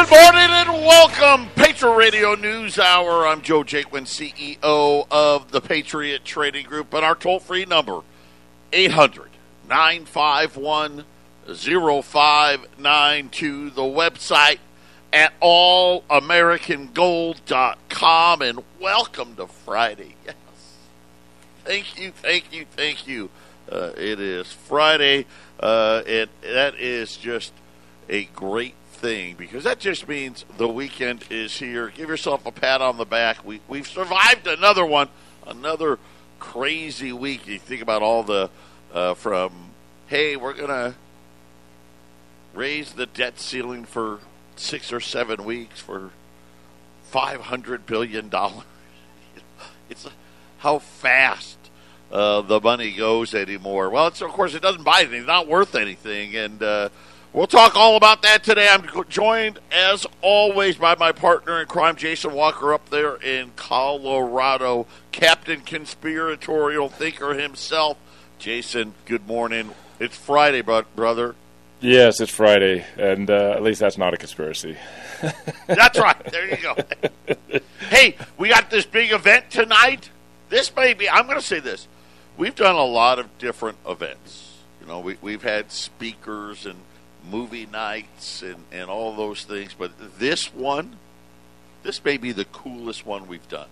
Good morning and welcome, Patriot Radio News Hour. I'm Joe Jaquin, CEO of the Patriot Trading Group, and our toll free number, 800 951 0592. The website at allamericangold.com. And welcome to Friday. Yes. Thank you, thank you, thank you. Uh, it is Friday, uh, and that is just a great thing because that just means the weekend is here. Give yourself a pat on the back. We we've survived another one, another crazy week. You think about all the uh, from hey, we're gonna raise the debt ceiling for six or seven weeks for five hundred billion dollars. It's how fast uh, the money goes anymore. Well, of course it doesn't buy anything; it's not worth anything, and uh, we'll talk all about that today. I'm joined, as always, by my partner in crime, Jason Walker, up there in Colorado, Captain Conspiratorial Thinker himself. Jason, good morning. It's Friday, brother. Yes, it's Friday, and uh, at least that's not a conspiracy. that's right. There you go. hey, we got this big event tonight. This may be. I'm going to say this we've done a lot of different events. You know, we, we've had speakers and movie nights and, and all those things, but this one, this may be the coolest one we've done.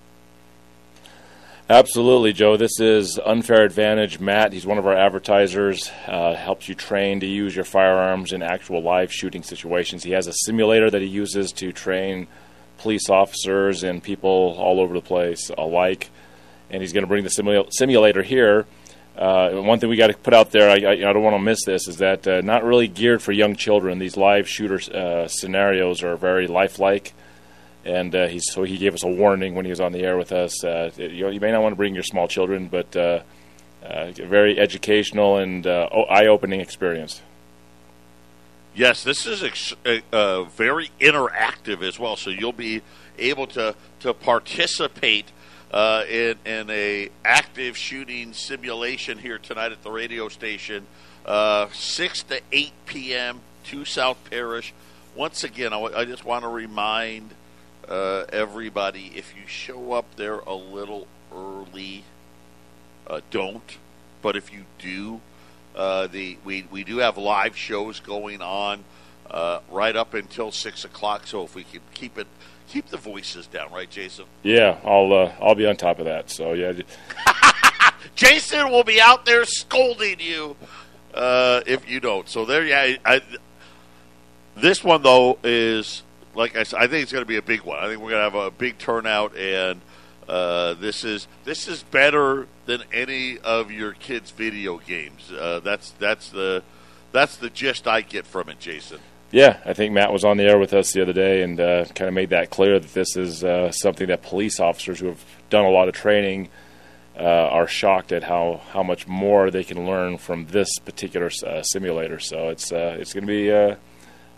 Absolutely, Joe. This is Unfair Advantage. Matt, he's one of our advertisers, uh, helps you train to use your firearms in actual live shooting situations. He has a simulator that he uses to train police officers and people all over the place alike and he's going to bring the simula- simulator here. Uh, one thing we got to put out there, I, I, I don't want to miss this, is that uh, not really geared for young children. These live shooter uh, scenarios are very lifelike, and uh, so he gave us a warning when he was on the air with us. Uh, you, you, may not want to bring your small children, but uh, very educational and eye-opening experience. Yes, this is ex- very interactive as well, so you'll be able to to participate uh, in, in a active shooting simulation here tonight at the radio station, uh, 6 to 8 p.m. to South Parish. Once again, I, w- I just want to remind uh, everybody if you show up there a little early, uh, don't. But if you do, uh, the we, we do have live shows going on uh, right up until 6 o'clock. So if we can keep it keep the voices down, right, Jason? Yeah, I'll uh, I'll be on top of that. So yeah. Jason will be out there scolding you uh, if you don't. So there, yeah. I, this one though is like I said. I think it's going to be a big one. I think we're going to have a big turnout, and uh, this is this is better than any of your kids' video games. Uh, that's that's the that's the gist I get from it, Jason. Yeah, I think Matt was on the air with us the other day and uh, kind of made that clear that this is uh, something that police officers who have done a lot of training uh, are shocked at how, how much more they can learn from this particular uh, simulator. So it's uh, it's going to be. Uh,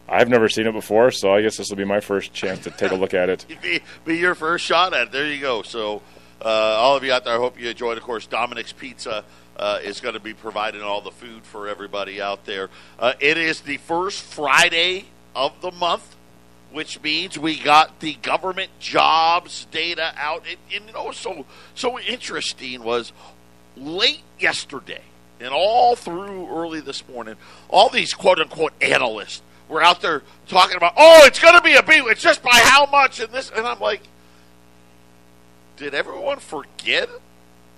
I've never seen it before, so I guess this will be my first chance to take a look at it. be, be your first shot at it. There you go. So all of you out there, I hope you enjoyed. Of course, Dominic's Pizza uh, is going to be providing all the food for everybody out there. Uh, it is the first Friday of the month, which means we got the government jobs data out. And, and you know, so so interesting was late yesterday and all through early this morning, all these quote unquote analysts were out there talking about, oh, it's going to be a beat. It's just by how much and this, and I'm like, did everyone forget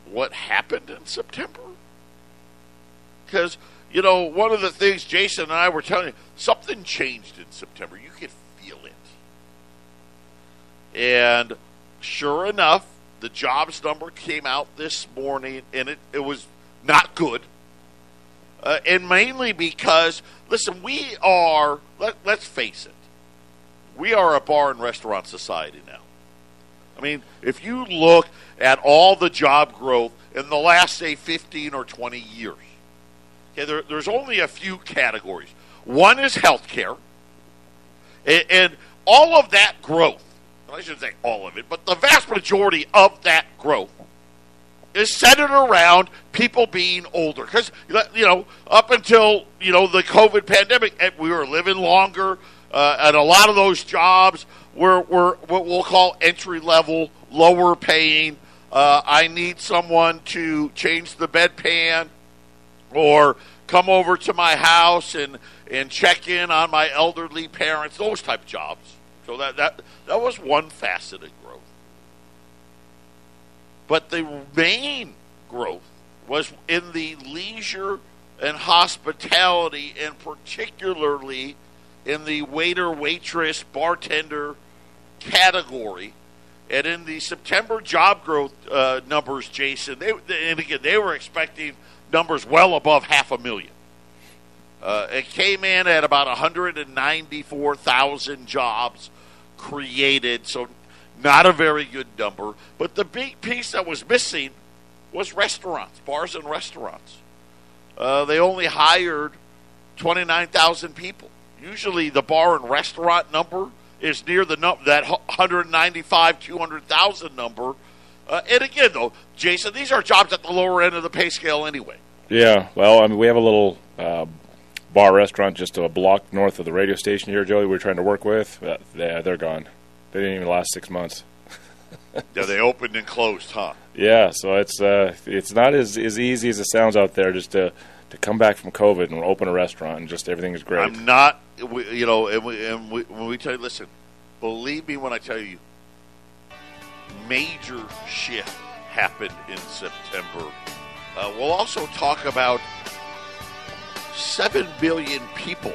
what happened in September? Because you know one of the things Jason and I were telling you something changed in September. You could feel it, and sure enough, the jobs number came out this morning, and it, it was not good. Uh, and mainly because, listen, we are, let, let's face it, we are a bar and restaurant society now. I mean, if you look at all the job growth in the last, say, 15 or 20 years, Okay, there, there's only a few categories. One is healthcare, and, and all of that growth. I shouldn't say all of it, but the vast majority of that growth is centered around people being older. Because you know, up until you know the COVID pandemic, we were living longer. uh, and a lot of those jobs were, were what we'll call entry level, lower paying. Uh, I need someone to change the bedpan or come over to my house and, and check in on my elderly parents, those type of jobs. So that, that, that was one facet of growth. But the main growth was in the leisure and hospitality, and particularly in the waiter, waitress, bartender category. And in the September job growth uh, numbers, Jason, they, and again, they were expecting numbers well above half a million. Uh, it came in at about 194,000 jobs created, so not a very good number. But the big piece that was missing was restaurants, bars and restaurants. Uh, they only hired 29,000 people. Usually the bar and restaurant number is near the num- that 195, 200,000 number. Uh, and again, though, Jason, these are jobs at the lower end of the pay scale anyway. Yeah, well, I mean, we have a little uh, bar restaurant just a block north of the radio station here, Joey. We're trying to work with. Yeah, they're gone. They didn't even last six months. yeah, they opened and closed, huh? Yeah, so it's uh, it's not as, as easy as it sounds out there just to to come back from COVID and open a restaurant and just everything is great. I'm not, you know, and, we, and we, when we tell you, listen, believe me when I tell you, major shift happened in September. Uh, we'll also talk about 7 billion people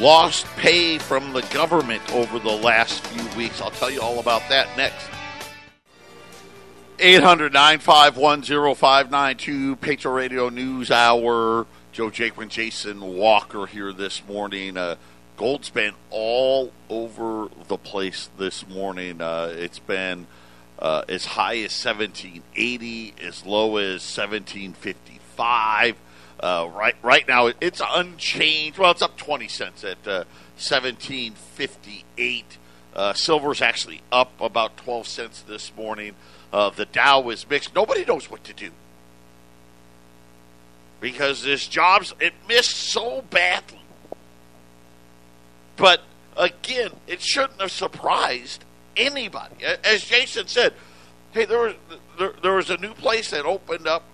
lost pay from the government over the last few weeks. I'll tell you all about that next. 800 951 0592, Patriot Radio News Hour. Joe Jaquin, Jason Walker here this morning. Uh, gold's been all over the place this morning. Uh, it's been uh, as high as 1780, as low as 1755. Uh, right, right now it's unchanged. Well, it's up 20 cents at 1758. Uh, uh, silver's actually up about 12 cents this morning. Uh, the Dow is mixed. Nobody knows what to do because this jobs it missed so badly. But again, it shouldn't have surprised anybody. As Jason said, hey, there was there, there was a new place that opened up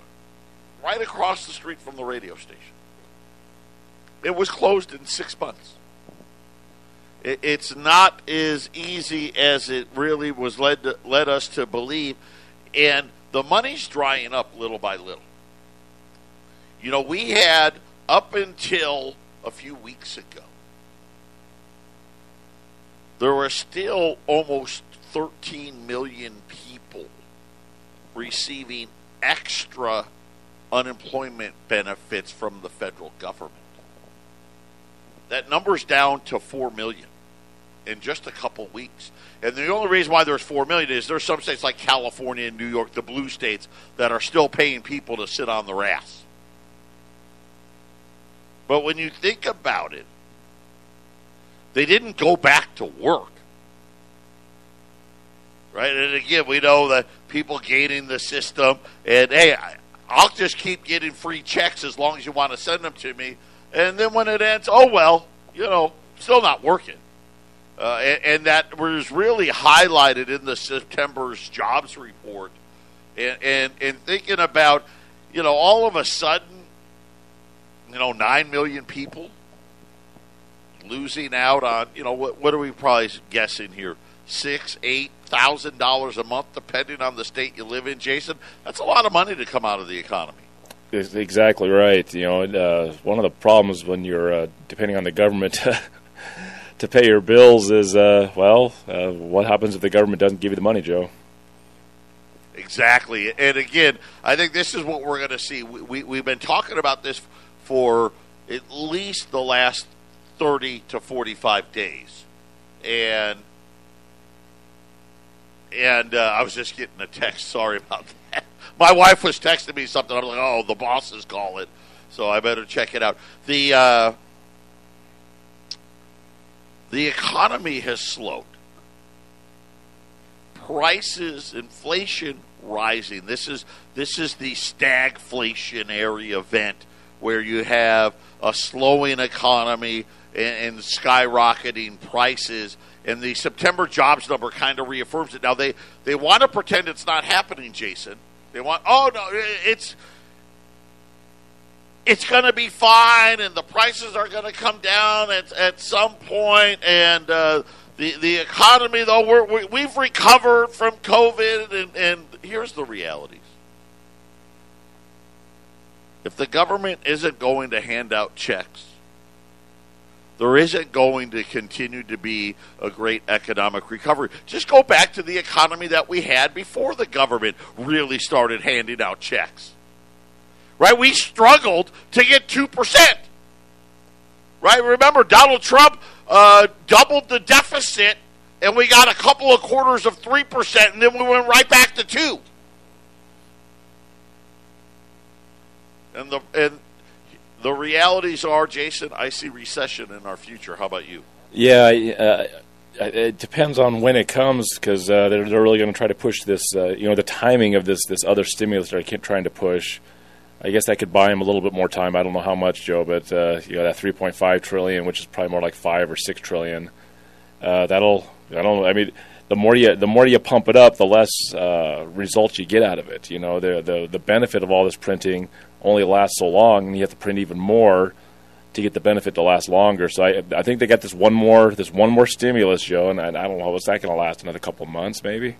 right across the street from the radio station. It was closed in six months. It, it's not as easy as it really was led to, led us to believe, and the money's drying up little by little. You know, we had up until a few weeks ago, there were still almost 13 million people receiving extra unemployment benefits from the federal government. That number's down to 4 million in just a couple weeks. And the only reason why there's 4 million is there's some states like California and New York, the blue states, that are still paying people to sit on their ass. But when you think about it, they didn't go back to work. Right? And again, we know that people gaining the system, and hey, I'll just keep getting free checks as long as you want to send them to me. And then when it ends, oh well, you know, still not working. Uh, and, and, that was really highlighted in the September's jobs report. And, and, and thinking about, you know, all of a sudden, you know, 9 million people losing out on, you know, what, what are we probably guessing here? Six, eight thousand dollars a month, depending on the state you live in, Jason. That's a lot of money to come out of the economy. Exactly right. You know, uh, one of the problems when you're uh, depending on the government to pay your bills is, uh, well, uh, what happens if the government doesn't give you the money, Joe? Exactly. And again, I think this is what we're going to see. We, we, we've been talking about this for at least the last 30 to 45 days. And and uh, I was just getting a text. Sorry about that. My wife was texting me something. I'm like, oh, the bosses call it, so I better check it out. The uh, the economy has slowed. Prices, inflation rising. This is this is the stagflationary event where you have a slowing economy and, and skyrocketing prices. And the September jobs number kind of reaffirms it. Now they they want to pretend it's not happening, Jason. They want oh no, it's it's going to be fine, and the prices are going to come down at at some point, and uh, the the economy though we're, we, have recovered from COVID, and, and here's the realities. If the government isn't going to hand out checks there isn't going to continue to be a great economic recovery. Just go back to the economy that we had before the government really started handing out checks. Right? We struggled to get 2%. Right? Remember, Donald Trump uh, doubled the deficit, and we got a couple of quarters of 3%, and then we went right back to 2 And the and the realities are, Jason, I see recession in our future. How about you? Yeah, uh, it depends on when it comes because uh, they're, they're, really going to try to push this. Uh, you know, the timing of this this other stimulus they're keep trying to push. I guess that could buy them a little bit more time. I don't know how much, Joe, but uh, you know that 3.5 trillion, which is probably more like five or six trillion. Uh, that'll. I don't. I mean, the more you the more you pump it up, the less uh, results you get out of it. You know, the the the benefit of all this printing only lasts so long, and you have to print even more to get the benefit to last longer. So I, I think they got this one more this one more stimulus, Joe, and I, I don't know what's that going to last another couple months, maybe.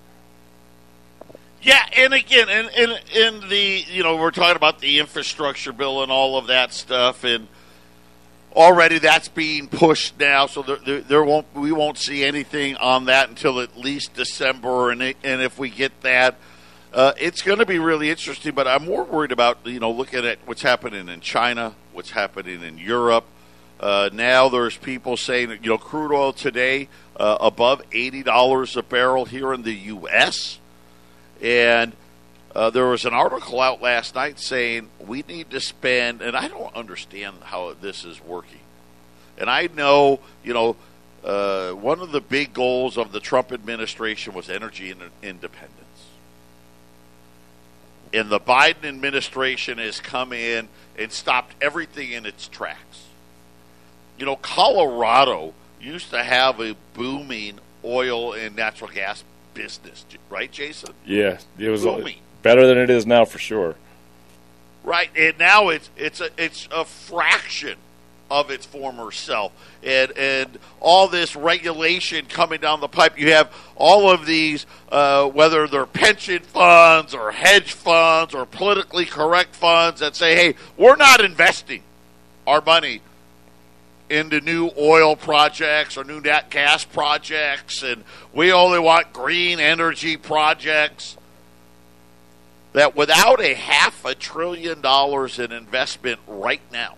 Yeah, and again, in, in in the you know we're talking about the infrastructure bill and all of that stuff, and already that's being pushed now. So there, there, there won't we won't see anything on that until at least December, and it, and if we get that, uh, it's going to be really interesting, but I'm more worried about you know looking at what's happening in China, what's happening in Europe. Uh, now there's people saying you know crude oil today uh, above eighty dollars a barrel here in the U.S. and uh, there was an article out last night saying we need to spend, and I don't understand how this is working. And I know you know uh, one of the big goals of the Trump administration was energy independence and the Biden administration has come in and stopped everything in its tracks. You know, Colorado used to have a booming oil and natural gas business, right, Jason? Yeah, it was uh, booming. better than it is now for sure. Right, and now it's it's a it's a fraction of its former self. And, and all this regulation coming down the pipe. You have all of these, uh, whether they're pension funds or hedge funds or politically correct funds that say, hey, we're not investing our money into new oil projects or new nat gas projects, and we only want green energy projects. That without a half a trillion dollars in investment right now,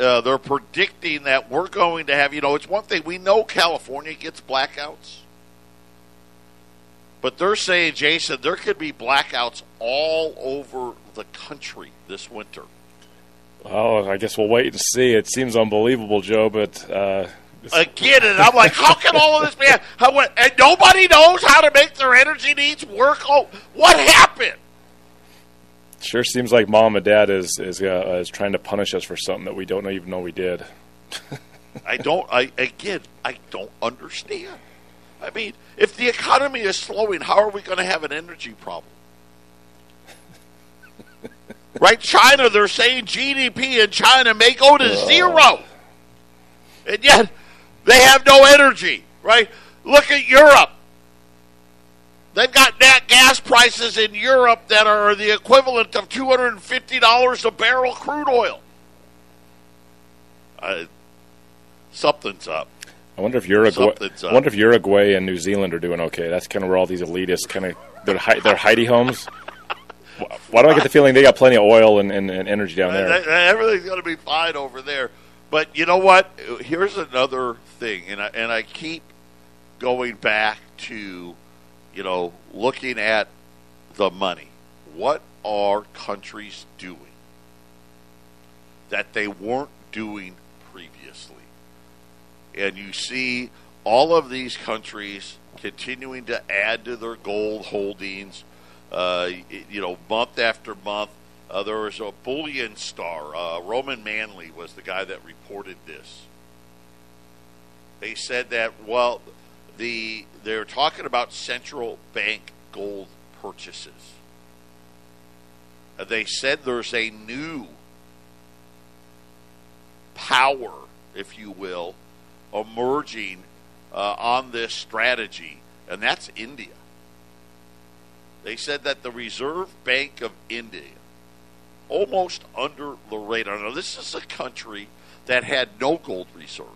uh, they're predicting that we're going to have, you know, it's one thing, we know California gets blackouts. But they're saying, Jason, there could be blackouts all over the country this winter. Oh, I guess we'll wait and see. It seems unbelievable, Joe, but. Uh, get it. I'm like, how can all of this be? How, and nobody knows how to make their energy needs work. Oh, what happened? Sure seems like mom and dad is is uh, is trying to punish us for something that we don't even know we did. I don't. I again, I don't understand. I mean, if the economy is slowing, how are we going to have an energy problem? right? China, they're saying GDP in China may go to zero, and yet they have no energy. Right? Look at Europe. They've got nat gas prices in Europe that are the equivalent of $250 a barrel crude oil. Uh, something's up. I wonder if Uruguay. I wonder if Uruguay and New Zealand are doing okay. That's kind of where all these elitists kind of their their hidey homes. Why do I get the feeling they got plenty of oil and, and, and energy down there? Everything's going to be fine over there. But you know what? Here's another thing, and I, and I keep going back to you know, looking at the money, what are countries doing that they weren't doing previously? And you see all of these countries continuing to add to their gold holdings, uh, you know, month after month. Uh, there was a BullionStar. Uh, Ronan Manly was the guy that reported this. They said that well, the they're talking about central bank gold purchases. They said there's a new power, if you will, emerging uh, on this strategy, and that's India. They said that the Reserve Bank of India, almost under the radar. Now, this is a country that had no gold reserves.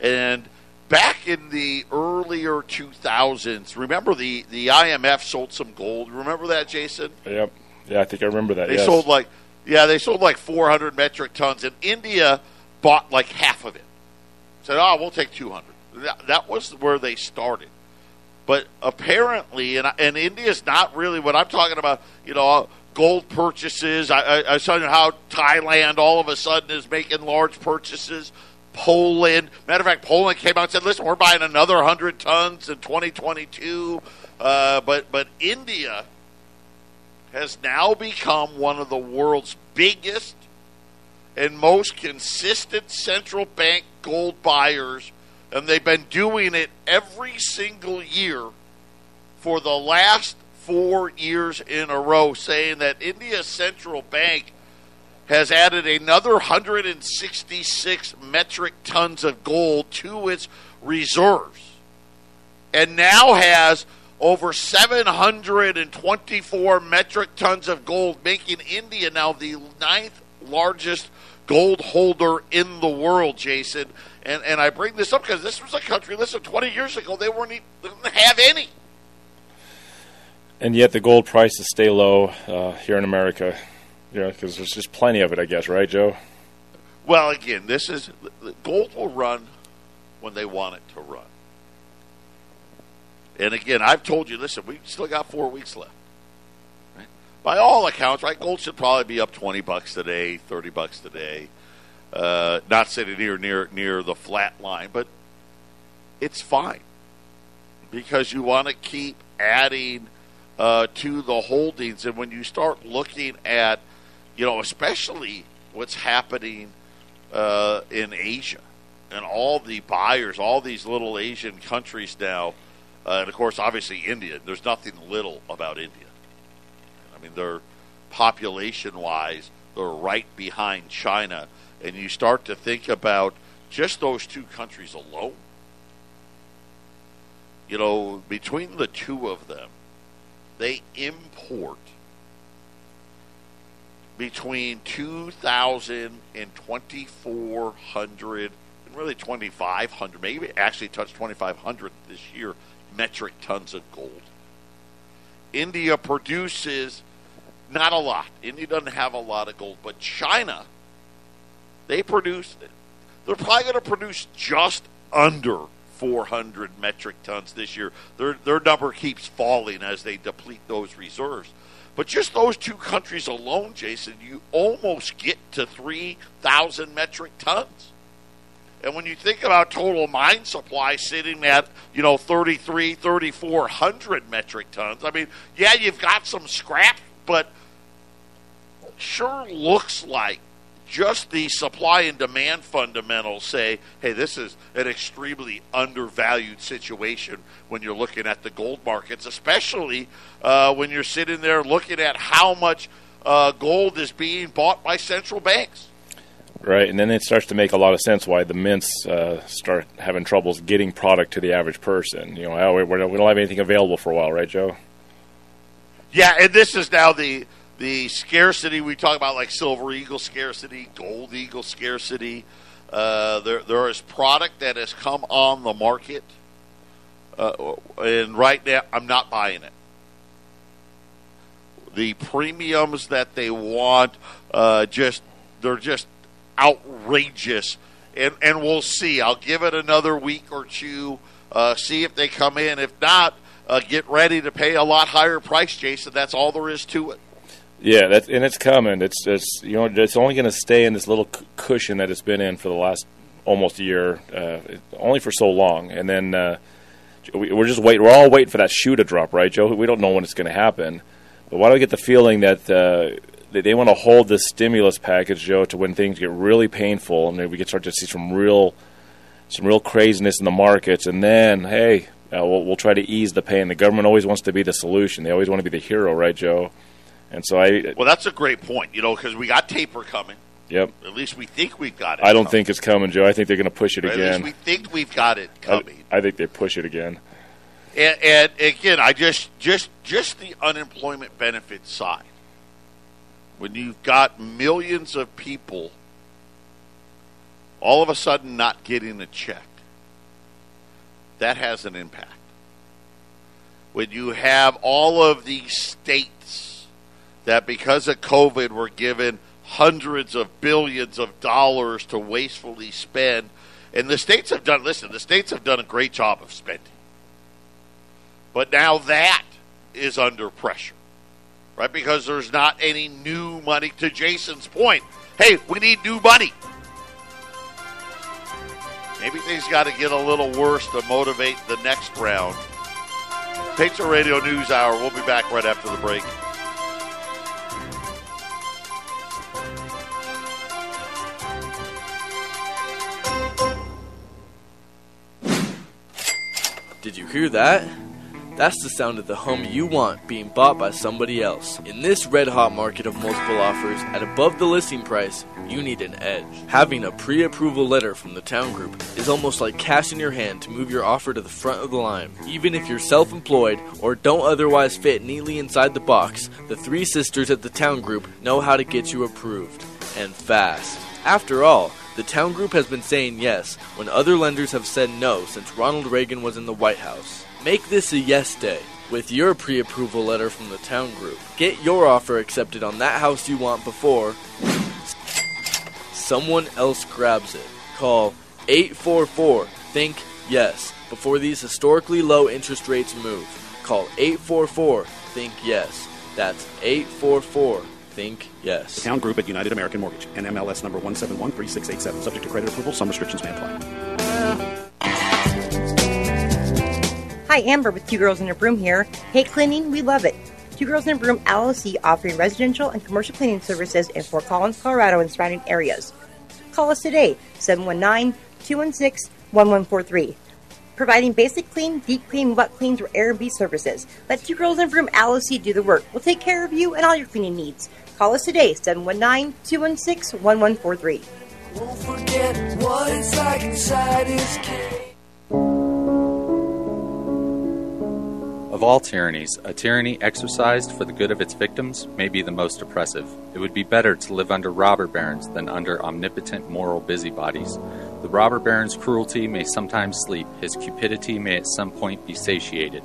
And back in the earlier 2000s, remember the, the IMF sold some gold. Remember that, Jason? Yep. Yeah, I think I remember that. They yes. sold like, yeah, they sold like 400 metric tons, and India bought like half of it. Said, oh, we'll take 200. That, that was where they started. But apparently, and, and India's not really what I'm talking about, you know, gold purchases. I, I, I saw how Thailand all of a sudden is making large purchases. Poland, matter of fact, Poland came out and said, "Listen, we're buying another 100 tons in 2022." Uh, but but India has now become one of the world's biggest and most consistent central bank gold buyers and they've been doing it every single year for the last four years in a row, saying that India's central bank has added another 166 metric tons of gold to its reserves and now has over 724 metric tons of gold, making India now the ninth largest gold holder in the world, Jason. And and I bring this up because this was a country. Listen, 20 years ago they weren't even, didn't have any. And yet the gold prices stay low uh, here in America. Yeah, because there's just plenty of it, I guess, right, Joe? Well, again, this is gold will run when they want it to run. And again, I've told you, listen, we still got four weeks left. By all accounts, right, gold should probably be up twenty bucks today, thirty bucks today. Uh, not sitting here near near the flat line, but it's fine because you want to keep adding uh, to the holdings, and when you start looking at, you know, especially what's happening uh, in Asia and all the buyers, all these little Asian countries now uh, and of course, obviously, India. There's nothing little about India. I mean, they're population wise, they're right behind China. And you start to think about just those two countries alone. You know, between the two of them, they import between 2,000 and 2,400, and really 2,500, maybe actually touched 2,500 this year metric tons of gold. India produces not a lot. India doesn't have a lot of gold, but China, they produce, they're probably going to produce just under 400 metric tons this year. Their, their number keeps falling as they deplete those reserves. But just those two countries alone, Jason, you almost get to 3,000 metric tons. And when you think about total mine supply sitting at, you know, 33, 3,400 metric tons, I mean, yeah, you've got some scrap, but sure looks like just the supply and demand fundamentals say, hey, this is an extremely undervalued situation when you're looking at the gold markets, especially uh, when you're sitting there looking at how much uh, gold is being bought by central banks. Right, and then it starts to make a lot of sense why the mints uh, start having troubles getting product to the average person. You know, we don't have anything available for a while, right, Joe? Yeah, and this is now the the scarcity we talk about, like silver eagle scarcity, gold eagle scarcity. Uh, there there is product that has come on the market, uh, and right now I'm not buying it. The premiums that they want, uh, just they're just outrageous. And, and we'll see. I'll give it another week or two, uh, see if they come in. If not, uh, get ready to pay a lot higher price, Jason. That's all there is to it. Yeah, that's, and it's coming. It's it's you know it's only going to stay in this little cushion that it's been in for the last almost a year, uh, only for so long, and then uh, we, are just waiting. We're all waiting for that shoe to drop, right, Joe? We don't know when it's going to happen, but why do I get the feeling that uh, they, they want to hold this stimulus package, Joe, to when things get really painful and we can start to see some real, some real craziness in the markets, and then hey, uh, we'll, we'll try to ease the pain. The government always wants to be the solution. They always want to be the hero, right, Joe? And so I. Well, that's a great point. You know, because we got taper coming. Yep. At least we think we've got it. I don't coming. think it's coming, Joe. I think they're going to push it Or At again. least we think we've got it I, coming. I think they push it again. And, and again, I just just just the unemployment benefit side. When you've got millions of people all of a sudden not getting a check, that has an impact. When you have all of these states that because of COVID were given hundreds of billions of dollars to wastefully spend, and the states have done, listen, the states have done a great job of spending. But now that is under pressure, right? Because there's not any new money. To Jason's point, hey, we need new money. Maybe things got to get a little worse to motivate the next round. Patriot Radio News Hour. We'll be back right after the break. Did you hear that? That's the sound of the home you want being bought by somebody else. In this red hot market of multiple offers at above the listing price, you need an edge. Having a pre approval letter from the town group is almost like cash in your hand to move your offer to the front of the line. Even if you're self employed or don't otherwise fit neatly inside the box, the three sisters at the town group know how to get you approved. And fast. After all, the town group has been saying yes when other lenders have said no since Ronald Reagan was in the White House. Make this a yes day with your pre approval letter from the town group. Get your offer accepted on that house you want before someone else grabs it. Call 844 Think Yes before these historically low interest rates move. Call 844 Think Yes. That's 844 Think Yes. Town Group at United American Mortgage. NMLS number 1713687. Subject to credit approval. Some restrictions may apply. Hi, Amber with Two Girls in a Broom here. Hey, cleaning, we love it. Two Girls in a Broom LLC offering residential and commercial cleaning services in Fort Collins, Colorado and surrounding areas. Call us today, 719-216-1143. Providing basic clean, deep clean, wet cleans, or air and B services. Let Two Girls in a Broom LLC do the work. We'll take care of you and all your cleaning needs. Call us today, 719-216-1143. Won't forget what it's like inside his. Of all tyrannies, a tyranny exercised for the good of its victims may be the most oppressive. It would be better to live under robber barons than under omnipotent moral busybodies. The robber baron's cruelty may sometimes sleep, his cupidity may at some point be satiated.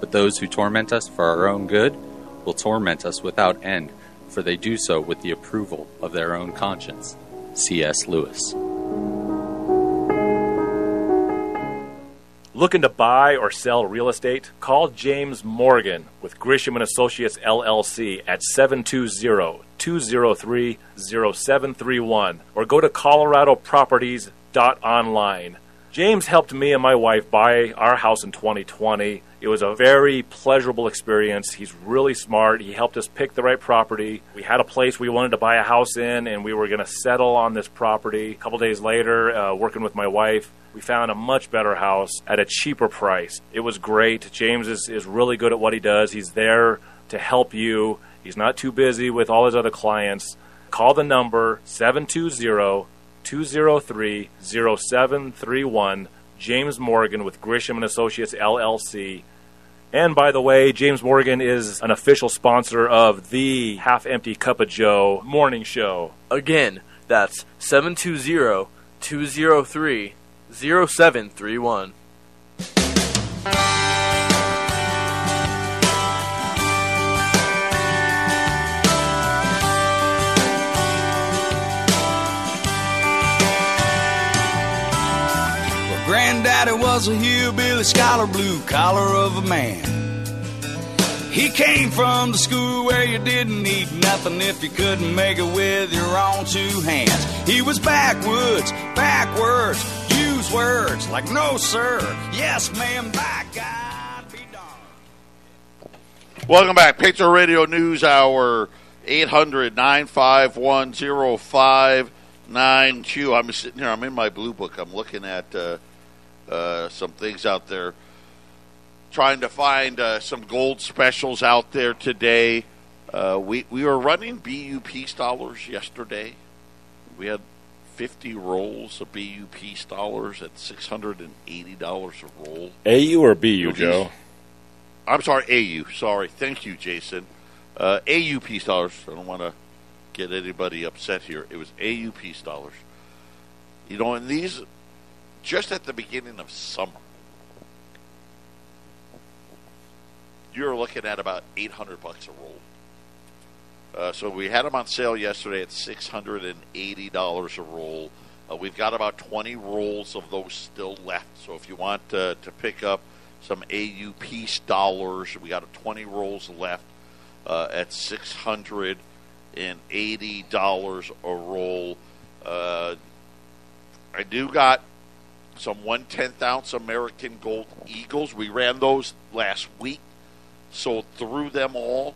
But those who torment us for our own good will torment us without end, for they do so with the approval of their own conscience. C.S. Lewis. Looking to buy or sell real estate? Call James Morgan with Grisham and Associates LLC at 720-203-0731 or go to coloradoproperties.online. James helped me and my wife buy our house in 2020. It was a very pleasurable experience. He's really smart. He helped us pick the right property. We had a place we wanted to buy a house in, and we were going to settle on this property. A couple days later, uh, working with my wife, we found a much better house at a cheaper price. It was great. James is, is really good at what he does. He's there to help you. He's not too busy with all his other clients. Call the number 720 203 0731. James Morgan with Grisham and Associates LLC. And by the way, James Morgan is an official sponsor of the Half Empty Cup of Joe morning show. Again, that's 720 203 0731. Granddaddy was a hillbilly scholar, blue collar of a man. He came from the school where you didn't need nothing if you couldn't make it with your own two hands. He was backwoods, backwards, use words like no sir, yes ma'am, by God be darned. Welcome back. Patriot Radio News Hour. 800 951 0592. I'm sitting here, I'm in my blue book. I'm looking at uh, some things out there, trying to find uh, some gold specials out there today. Uh, we, we were running BU Peace dollars yesterday. We had 50 rolls of BU Peace dollars at $680 a roll. AU or BU. Joe? I'm sorry, AU. Sorry. Thank you, Jason. Uh, AU Peace dollars. I don't want to get anybody upset here. It was AU Peace dollars. You know, and these, just at the beginning of summer, you're looking at about 800 bucks a roll. Uh, so we had them on sale yesterday at $680 a roll. Uh, we've got about 20 rolls of those still left. So if you want uh, to pick up some AU Peace dollars, we got 20 rolls left uh, at $680 a roll. Uh, I do got some one tenth ounce American Gold Eagles. We ran those last week, sold through them all.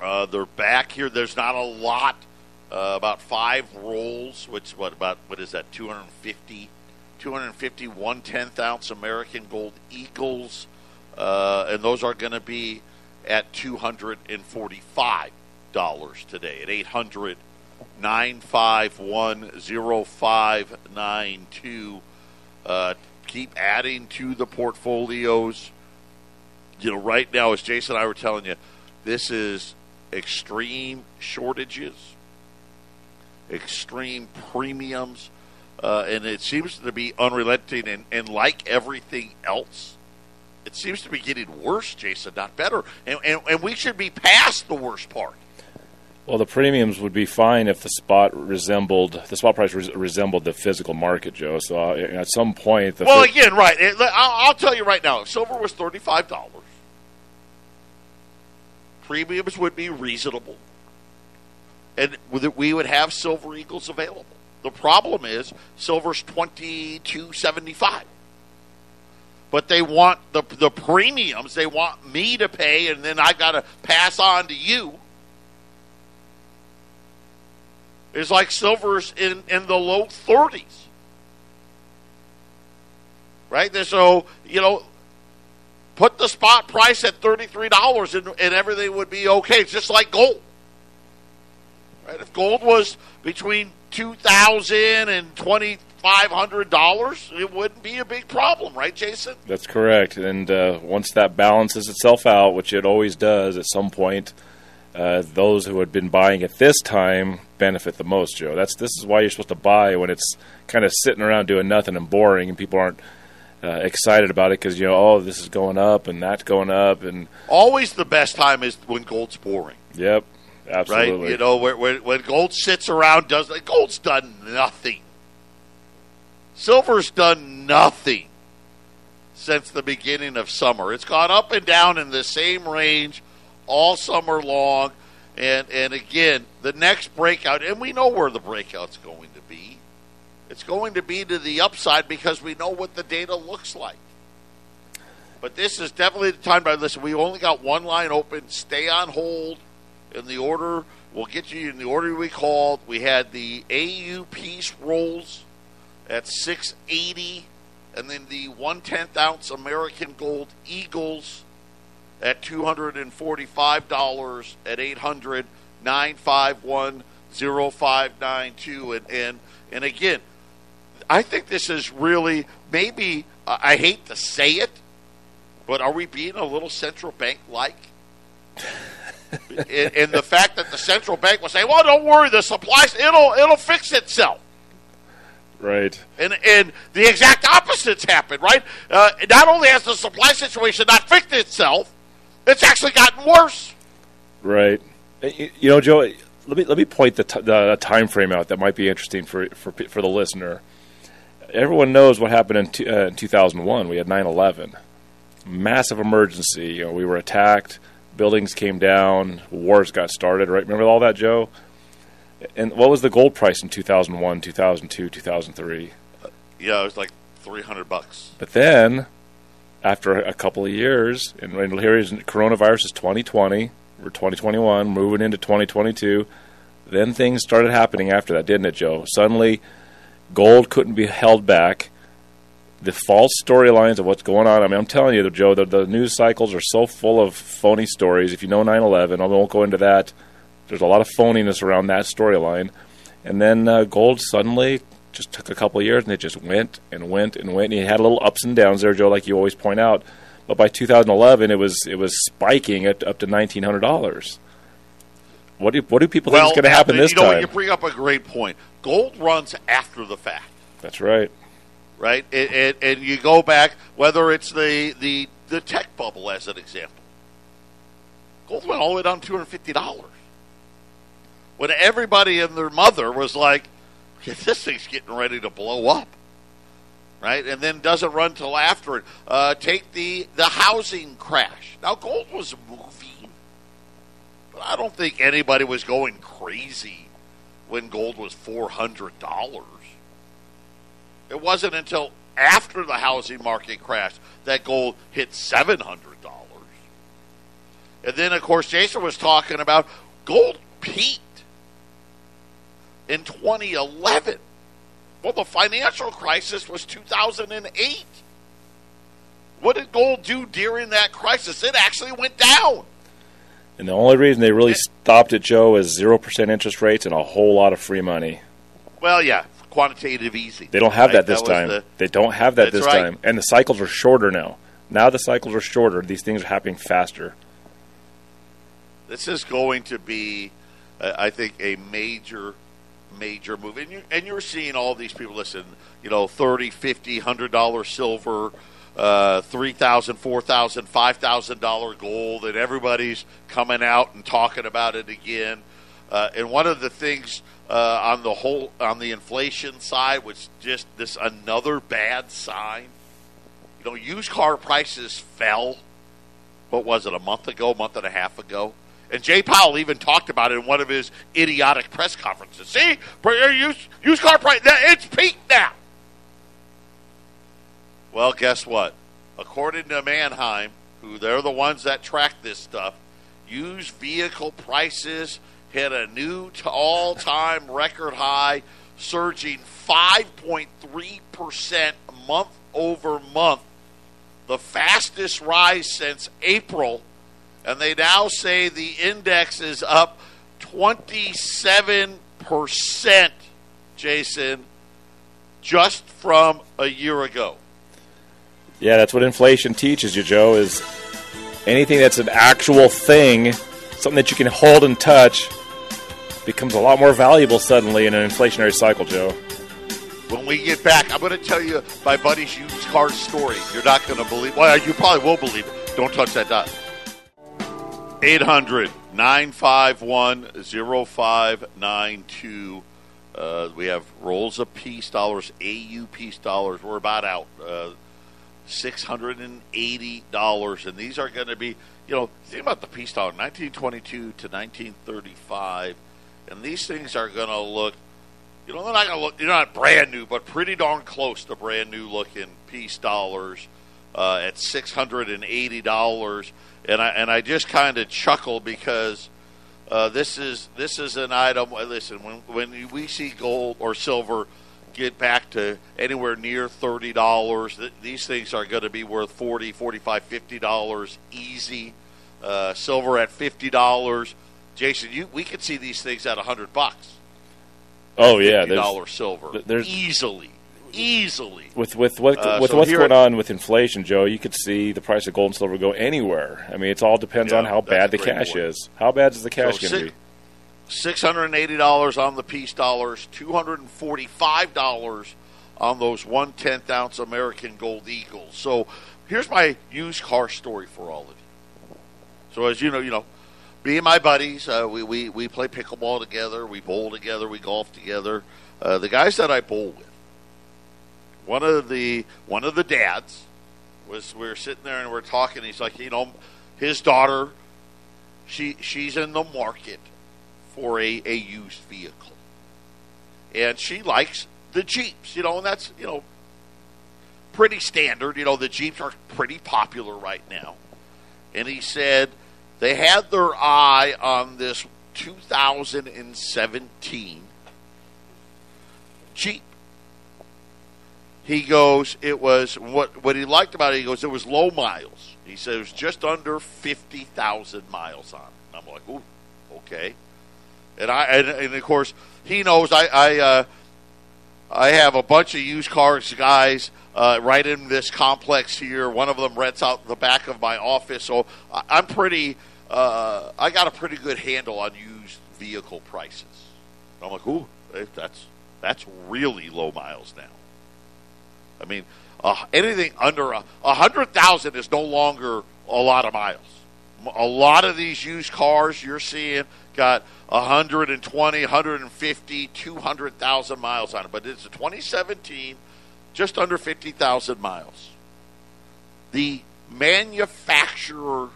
Uh, they're back here. There's not a lot, uh, about five rolls, which what about what is that? 250, 250 one tenth ounce American Gold Eagles, uh, and those are going to be at two hundred and forty five dollars today at eight hundred nine five one zero five nine two. Uh, keep adding to the portfolios. You know, right now, as Jason and I were telling you, this is extreme shortages, extreme premiums, uh, and it seems to be unrelenting. And, and like everything else, it seems to be getting worse, Jason, not better. And, and, and we should be past the worst part. Well, the premiums would be fine if the spot resembled the spot price res- resembled the physical market, Joe. So uh, at some point, the Well, fi- again, right. It, I'll, I'll tell you right now, silver was thirty-five dollars. Premiums would be reasonable, and we would have silver eagles available. The problem is silver's twenty-two seventy-five, but they want the the premiums. They want me to pay, and then I got to pass on to you. It's like silver's in in the low thirties right? There- So you know, put the spot price at thirty three dollars, and, and everything would be okay. It's just like gold, right? If gold was between two thousand and twenty five hundred dollars, it wouldn't be a big problem, right, Jason? that's correct. And uh, once that balances itself out, which it always does at some point, uh, those who had been buying at this time benefit the most, Joe. That's this is why you're supposed to buy when it's kind of sitting around doing nothing and boring, and people aren't uh, excited about it because you know, oh, this is going up and that's going up, and Always the best time is when gold's boring, yep, absolutely. right? You know, where, when gold sits around, does gold's done nothing. Silver's done nothing since the beginning of summer. It's gone up and down in the same range all summer long. And and again, the next breakout, and we know where the breakout's going to be. It's going to be to the upside because we know what the data looks like. But this is definitely the time to listen. We only got one line open. Stay on hold in the order. We'll get you in the order we called. We had the AU Peace rolls at 680 and then the 110th ounce American Gold Eagles at $245 at 800 951 0592 and and and again I think this is really maybe I I hate to say it but are we being a little central bank like and, and the fact that the central bank will say well don't worry the supplies it'll it'll fix itself right. and and the exact opposites happen, right? Uh, not only has the supply situation not fixed itself, it's actually gotten worse. Right. You know, Joe. Let me let me point the, t- the time frame out that might be interesting for for for the listener. Everyone knows what happened in, two, uh, in 2001. We had 9/11, massive emergency. You know, we were attacked, buildings came down, wars got started. Right? Remember all that, Joe? And what was the gold price in 2001, 2002, 2003? Yeah, it was like three hundred bucks. But then, after a couple of years, and, here is coronavirus is 2020, We're 2021, moving into 2022. Then things started happening after that, didn't it, Joe? Suddenly, gold couldn't be held back. The false storylines of what's going on. I mean, I'm telling you, Joe, the, the news cycles are so full of phony stories. If you know 9 11, I won't go into that. There's a lot of phoniness around that storyline. And then uh, gold suddenly just took a couple of years and it just went and went and went. And it had a little ups and downs there, Joe, like you always point out. But by 2011, it was it was spiking at up to $1,900. What do what do people well, think is going to happen this you know, time? You bring up a great point. Gold runs after the fact. That's right. Right, and, and, and you go back whether it's the, the the tech bubble as an example. Gold went all the way down to two hundred fifty dollars when everybody and their mother was like, "This thing's getting ready to blow up." Right, and then doesn't run till after it. Uh, take the the housing crash. Now gold was moving, but I don't think anybody was going crazy when gold was four hundred dollars. It wasn't until after the housing market crashed that gold hit seven hundred dollars. And then, of course, Jason was talking about gold peaked in 2011. Well, the financial crisis was 2008. What did gold do during that crisis? It actually went down. And the only reason they really stopped it, Joe, is 0% interest rates and a whole lot of free money. Well, yeah, quantitative easy. They don't have right? that this that time. The, they don't have that this right. time. And the cycles are shorter now. Now the cycles are shorter. These things are happening faster. this is going to be, uh, I think, a major, major move. And, you, and you're seeing all these people, listen, you know, 30 50 $100 silver, uh, $3,000, $4,000, $5,000 gold, and everybody's coming out and talking about it again. Uh, and one of the things uh, on the whole, on the inflation side, was just this another bad sign. You know, used car prices fell what was it, a month ago, month and a half ago? And Jay Powell even talked about it in one of his idiotic press conferences. See, used, used car price, it's peaked now. Well, guess what? According to Manheim, who they're the ones that track this stuff, used vehicle prices hit a new to all-time record high, surging 5.3% month over month the fastest rise since April, and they now say the index is up 27%, Jason, just from a year ago. Yeah, that's what inflation teaches you, Joe, is anything that's an actual thing, something that you can hold and touch, becomes a lot more valuable suddenly in an inflationary cycle, Joe. When we get back, I'm going to tell you my buddy's used car story. You're not going to believe. Well, you probably will believe it. Don't touch that dot. 800 951 0592. Uh, we have rolls of peace dollars, AU peace dollars. We're about out. Uh, $680. And these are going to be, you know, think about the peace dollar, 1922 to 1935. And these things are going to look, you know, they're not going to look, they're not brand new, but pretty darn close to brand new looking peace dollars uh, at $680. And I, and I just kind of chuckle because uh, this is this is an item. Listen, when when we see gold or silver get back to anywhere near thirty dollars, th- these things are going to be worth 40 45 50 dollars easy. Uh, silver at fifty dollars. Jason, you we could see these things at a hundred bucks. Oh yeah, there's, dollar silver. th- there's- easily, easily. with with what Uh, with so what's going on with inflation, Joe, you could see the price of gold and silver go anywhere. I mean, it all depends Yeah, on how bad the cash point. is. How bad is the cash So going to be? Six hundred and eighty dollars on the peace dollars, two hundred and forty-five dollars on those one tenth ounce American Gold Eagles. So here's my used car story for all of you. So as you know, you know, me and my buddies, uh, we, we we play pickleball together, we bowl together, we golf together. Uh, the guys that I bowl with, one of the one of the dads was we were sitting there and we're talking. He's like, you know, his daughter, she she's in the market for a, a used vehicle. And she likes the Jeeps, you know, and that's, you know, pretty standard. You know, the Jeeps are pretty popular right now. And he said, they had their eye on this 2017 Jeep. He goes, it was what what he liked about it. He goes, it was low miles. He said it was just under 50,000 miles on it. I'm like, ooh, okay. And I and, and of course he knows I I uh, I have a bunch of used cars guys uh, right in this complex here. One of them rents out the back of my office, so I, I'm pretty. Uh, I got a pretty good handle on used vehicle prices. I'm like, ooh, that's that's really low miles now. I mean, uh, anything under a, hundred thousand is no longer a lot of miles. A lot of these used cars you're seeing got 120, 150, 200,000 miles on it, but it's a 2017, just under 50,000 miles. The manufacturer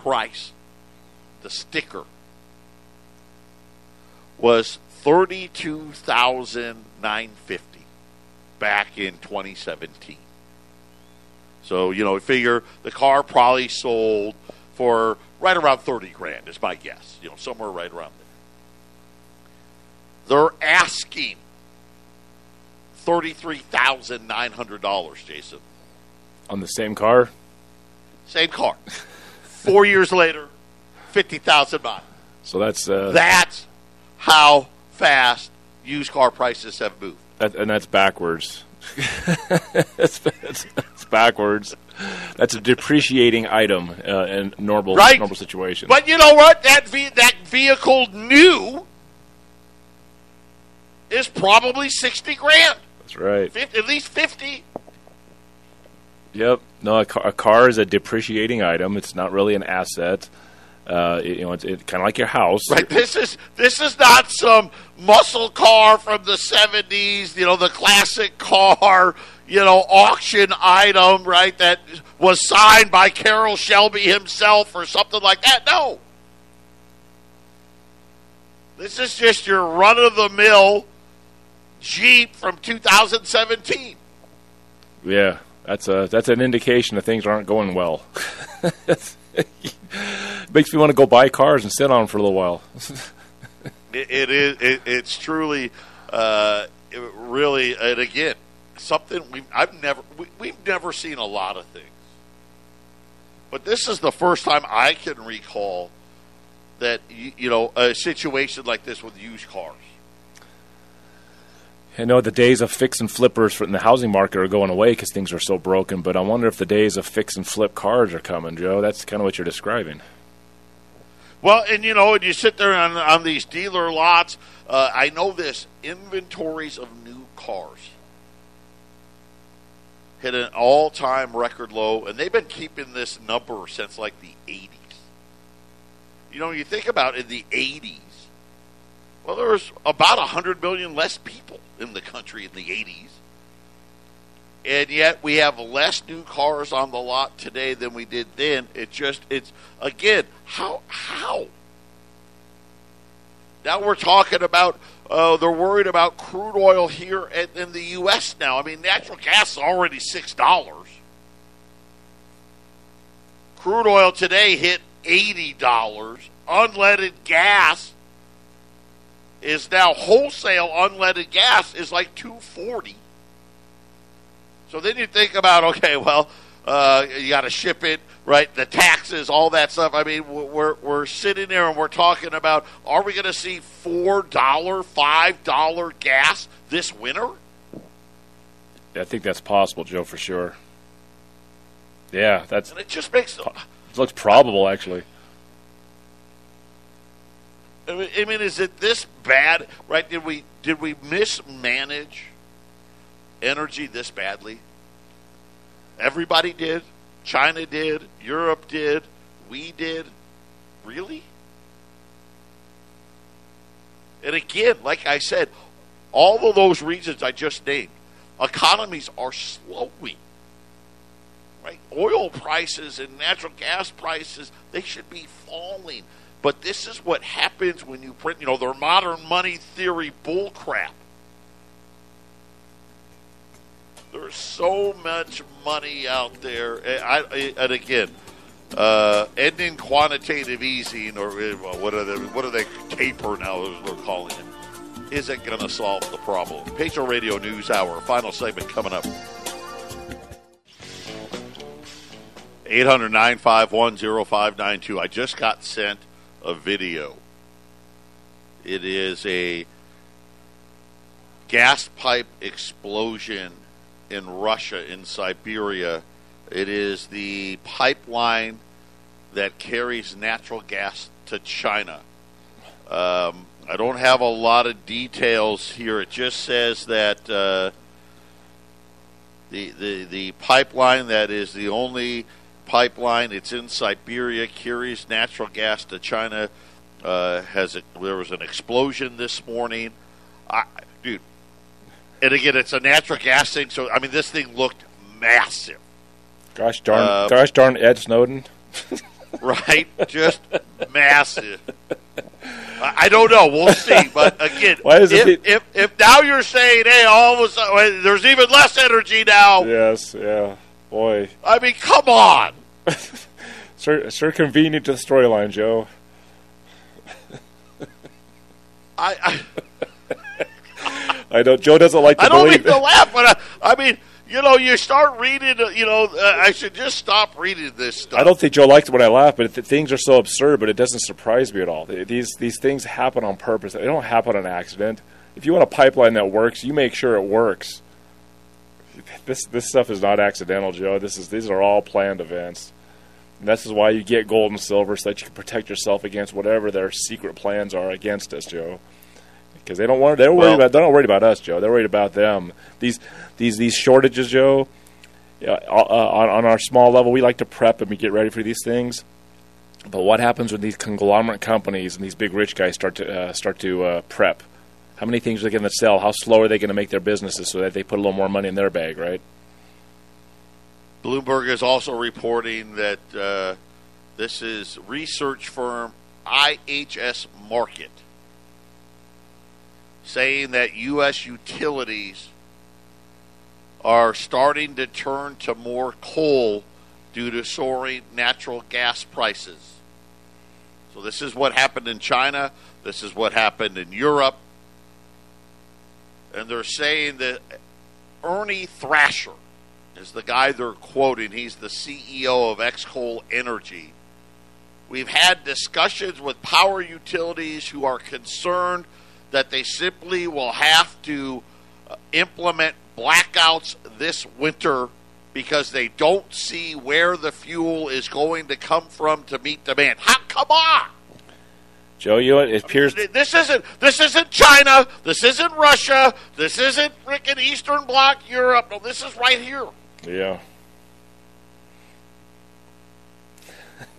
price, the sticker, was 32,950 back in 2017. So, you know, figure the car probably sold for right around 30 grand, is my guess. You know, somewhere right around there. They're asking $33,900, Jason. On the same car? Same car. Four years later, 50,000 miles. So that's. Uh, That's how fast used car prices have moved. That, and that's backwards. that's, that's, that's backwards. That's a depreciating item uh, in normal Right. normal situation. But you know what? That ve- that vehicle new is probably 60 grand. That's right. 50, at least 50. Yep. No, a car, a car is a depreciating item. It's not really an asset. Uh, it- you know, it's it, kind of like your house. Right. This is this is not some muscle car from the 70s, you know, the classic car, you know, auction item, right, that was signed by Carroll Shelby himself or something like that. No. This is just your run of the mill Jeep from 2017. Yeah, that's a that's an indication that things aren't going well. Makes me want to go buy cars and sit on them for a little while. It, it is. It, it's truly, uh, it really, and again, something we I've never we, we've never seen a lot of things, but this is the first time I can recall that you, you know a situation like this with used cars. I know the days of fix and flippers in the housing market are going away because things are so broken. But I wonder if the days of fix and flip cars are coming, Joe. That's kind of what you're describing. Well, and you know, and you sit there on on these dealer lots. Uh, I know this inventories of new cars hit an all time record low, and they've been keeping this number since like the '80s. You know, you think about in the '80s. Well, there was about hundred million less people in the country in the '80s, and yet we have less new cars on the lot today than we did then. It just it's again how how. Now we're talking about uh, they're worried about crude oil here in, in the U.S. now. I mean, natural gas is already six dollars. Crude oil today hit eighty dollars. Unleaded gas is now wholesale unleaded gas is like two forty. So then you think about okay, well, uh, you got to ship it, right? The taxes, all that stuff. I mean, we're we're sitting there and we're talking about are we going to see four dollar, five dollar gas this winter? I think that's possible, Joe, for sure. Yeah, that's And it just makes. it looks probable actually. I mean, is it this bad? Right? Did we did we mismanage energy this badly? Everybody did. China did. Europe did. We did. Really? And again, like I said, all of those reasons I just named, economies are slowing. Right? Oil prices and natural gas prices, they should be falling. But this is what happens when you print, you know, their modern money theory bullcrap. There's so much money out there. And, I, and again, uh, ending quantitative easing, or uh, what are they? What are they? Taper now, as we're calling it. Isn't going to solve the problem. Patriot Radio News Hour, final segment coming up. 800 951 0592. I just got sent a video. It is a gas pipe explosion in Russia, in Siberia. It is the pipeline that carries natural gas to China. Um, I don't have a lot of details here. It just says that uh, the, the the pipeline that is the only pipeline. It's in Siberia. Carries natural gas to China. Uh, has it, there was an explosion this morning, I, dude. And again, it's a natural gas thing. So I mean, this thing looked massive. Gosh darn! Uh, gosh darn Ed Snowden. right? Just massive. I I don't know. We'll see. But again, if, if if now you're saying, hey, all of a sudden there's even less energy now. yes, yeah, boy, I mean, come on. Sure, sure convenient to the storyline, Joe. I I I know Joe doesn't like to I, I don't mean to laugh, but I, I mean, you know, you start reading. uh, You know, uh, I should just stop reading this stuff. I don't think Joe likes when I laugh, but th- things are so absurd. But it doesn't surprise me at all. These these things happen on purpose. They don't happen on accident. If you want a pipeline that works, you make sure it works. This this stuff is not accidental, Joe. This is these are all planned events. And this is why you get gold and silver so that you can protect yourself against whatever their secret plans are against us, Joe. Because they don't want they're worried Well- about they're not worried about us, Joe. They're worried about them. These these these shortages, Joe. Yeah, uh, on, on our small level, we like to prep and we get ready for these things. But what happens when these conglomerate companies and these big rich guys start to uh, start to uh, prep? How many things are they going to sell? How slow are they going to make their businesses so that they put a little more money in their bag, right? Bloomberg is also reporting that uh, this is research firm IHS Markit saying that U.S. utilities are starting to turn to more coal due to soaring natural gas prices. So, this is what happened in China. This is what happened in Europe. And they're saying that Ernie Thrasher is the guy they're quoting. He's the CEO of Xcoal Energy. We've had discussions with power utilities who are concerned that they simply will have to uh, implement blackouts this winter because they don't see where the fuel is going to come from to meet demand. How, come on! Joe, you it appears This isn't this isn't China. This isn't Russia. This isn't freaking Eastern Bloc Europe. No, this is right here. yeah.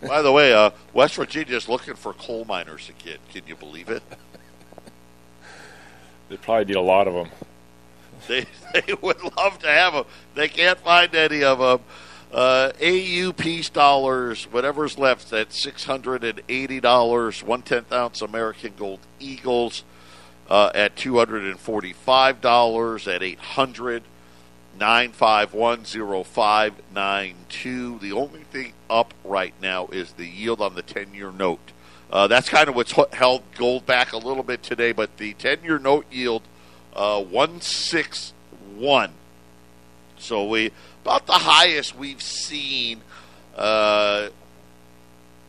By the way, uh, West Virginia is looking for coal miners again. Can you believe it? They probably need a lot of them. They they would love to have them. They can't find any of them. Uh, AU peace dollars, whatever's left, at six hundred and eighty dollars. One tenth ounce American Gold Eagles uh, at two hundred and forty-five dollars. At eight hundred nine five one zero five nine two. The only thing up right now is the yield on the ten-year note. Uh, that's kind of what's held gold back a little bit today, but the ten-year note yield uh, one six one. So we about the highest we've seen, uh,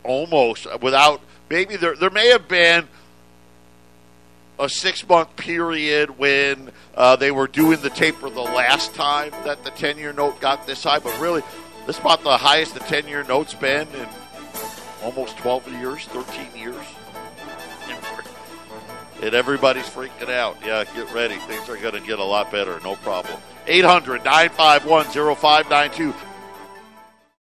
almost without maybe there there may have been a six month period when uh, they were doing the taper the last time that the ten year note got this high, but really this is about the highest the ten year note's been in almost twelve years, thirteen years. And everybody's freaking out. Yeah, get ready. Things are going to get a lot better. No problem. 800 951 0592.